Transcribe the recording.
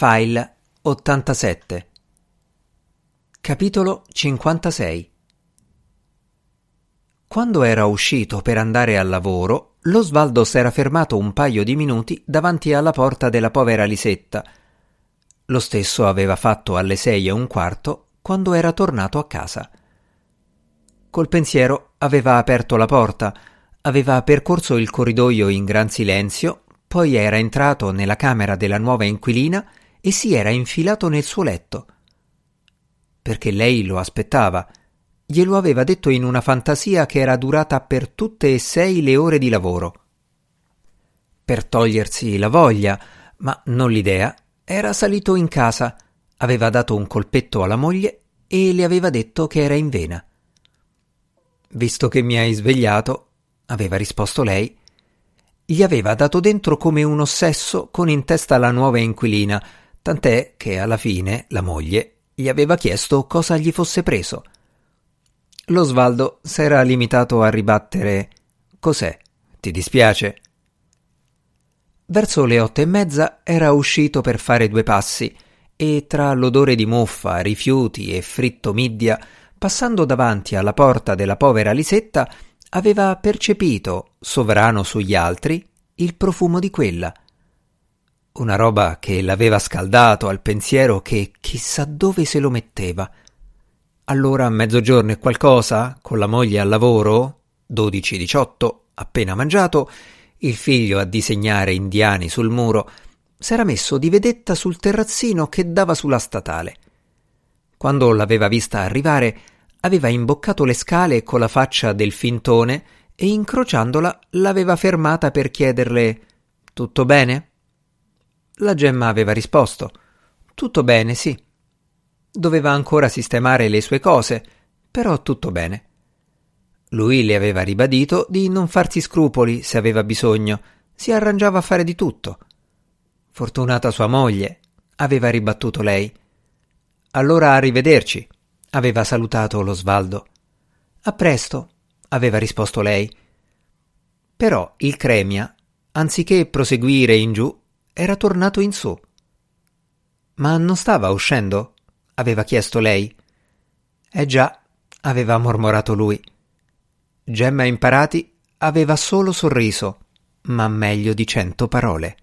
File 87 Capitolo 56 Quando era uscito per andare al lavoro, lo Svaldo s'era fermato un paio di minuti davanti alla porta della povera Lisetta. Lo stesso aveva fatto alle sei e un quarto quando era tornato a casa. Col pensiero aveva aperto la porta, aveva percorso il corridoio in gran silenzio, poi era entrato nella camera della nuova inquilina e si era infilato nel suo letto. Perché lei lo aspettava. Glielo aveva detto in una fantasia che era durata per tutte e sei le ore di lavoro. Per togliersi la voglia, ma non l'idea, era salito in casa, aveva dato un colpetto alla moglie e le aveva detto che era in vena. Visto che mi hai svegliato, aveva risposto lei, gli aveva dato dentro come un ossesso con in testa la nuova inquilina, tant'è che alla fine la moglie gli aveva chiesto cosa gli fosse preso. Lo Svaldo s'era limitato a ribattere Cos'è? Ti dispiace? Verso le otto e mezza era uscito per fare due passi e tra l'odore di muffa, rifiuti e fritto middia, passando davanti alla porta della povera Lisetta, aveva percepito, sovrano sugli altri, il profumo di quella una roba che l'aveva scaldato al pensiero che chissà dove se lo metteva. Allora a mezzogiorno e qualcosa, con la moglie al lavoro, 12-18, appena mangiato, il figlio a disegnare indiani sul muro, s'era messo di vedetta sul terrazzino che dava sulla statale. Quando l'aveva vista arrivare, aveva imboccato le scale con la faccia del fintone e incrociandola l'aveva fermata per chiederle Tutto bene? La gemma aveva risposto Tutto bene, sì. Doveva ancora sistemare le sue cose, però tutto bene. Lui le aveva ribadito di non farsi scrupoli se aveva bisogno, si arrangiava a fare di tutto. Fortunata sua moglie, aveva ribattuto lei. Allora arrivederci, aveva salutato lo Svaldo. A presto, aveva risposto lei. Però il Cremia, anziché proseguire in giù, era tornato in su. Ma non stava uscendo? aveva chiesto lei. Eh già, aveva mormorato lui. Gemma Imparati aveva solo sorriso, ma meglio di cento parole.